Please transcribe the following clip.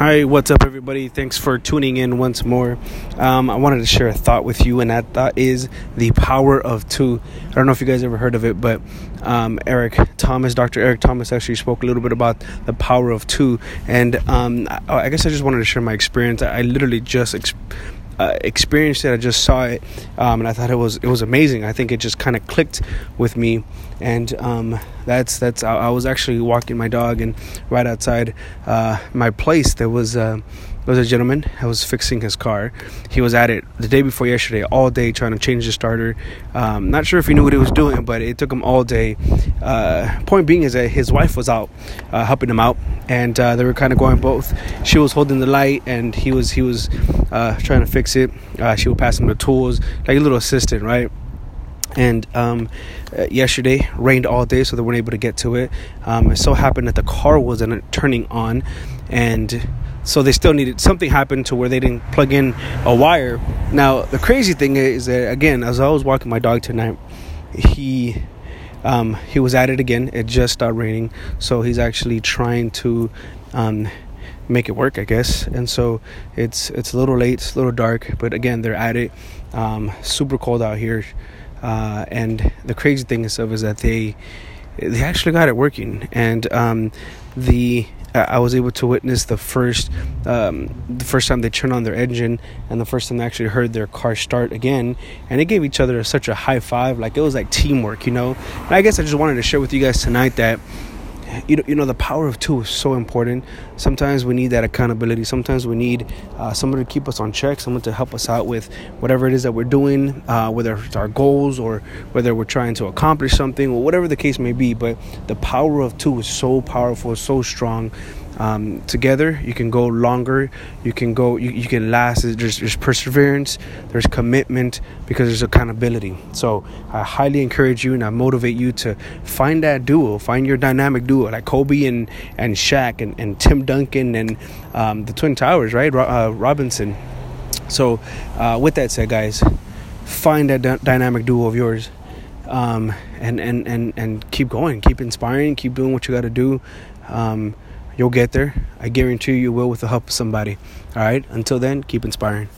Hi, what's up, everybody? Thanks for tuning in once more. Um, I wanted to share a thought with you, and that thought is the power of two. I don't know if you guys ever heard of it, but um, Eric Thomas, Dr. Eric Thomas, actually spoke a little bit about the power of two. And um, I, I, guess I just wanted to share my experience. I, I literally just. Uh, experienced it. I just saw it, um, and I thought it was it was amazing. I think it just kind of clicked with me, and um, that's that's. I, I, was actually walking my dog, and right outside uh, my place there was. Uh, was a gentleman that was fixing his car. He was at it the day before yesterday, all day trying to change the starter. Um, not sure if he knew what he was doing, but it took him all day. Uh, point being is that his wife was out uh, helping him out, and uh, they were kind of going both. She was holding the light, and he was he was uh, trying to fix it. Uh, she would pass him the tools, like a little assistant, right? and um, uh, yesterday rained all day so they weren't able to get to it um, it so happened that the car wasn't turning on and so they still needed something happened to where they didn't plug in a wire. Now the crazy thing is that again as i was walking my dog tonight he um, he was at it again. It just started raining. So he's actually trying to um, make it work i guess. And so it's it's a little late it's a little dark but again they're at it um, super cold out here. Uh, and the crazy thing is, is that they they actually got it working, and um, the I was able to witness the first um, the first time they turned on their engine and the first time they actually heard their car start again. And they gave each other such a high five. Like it was like teamwork you know? And I guess I just wanted to share with you guys tonight that you know, you know the power of two is so important. Sometimes we need that accountability. Sometimes we need uh, someone to keep us on check, someone to help us out with whatever it is that we're doing, uh, whether it's our goals or whether we're trying to accomplish something or whatever the case may be. But the power of two is so powerful, so strong um, together. You can go longer. You can go you, you can last. There's, there's perseverance. There's commitment because there's accountability. So i highly encourage you and i motivate you to find that duo. Find your dynamic duo like kobe and and Shaq and, and tim duncan and um, the twin towers right? Uh, robinson. So uh, with that said guys find that d- dynamic duo of yours um, and, and, and, and keep going, keep inspiring, keep doing what you got to do. Um, You'll get there. I guarantee you will with the help of somebody. All right. Until then, keep inspiring.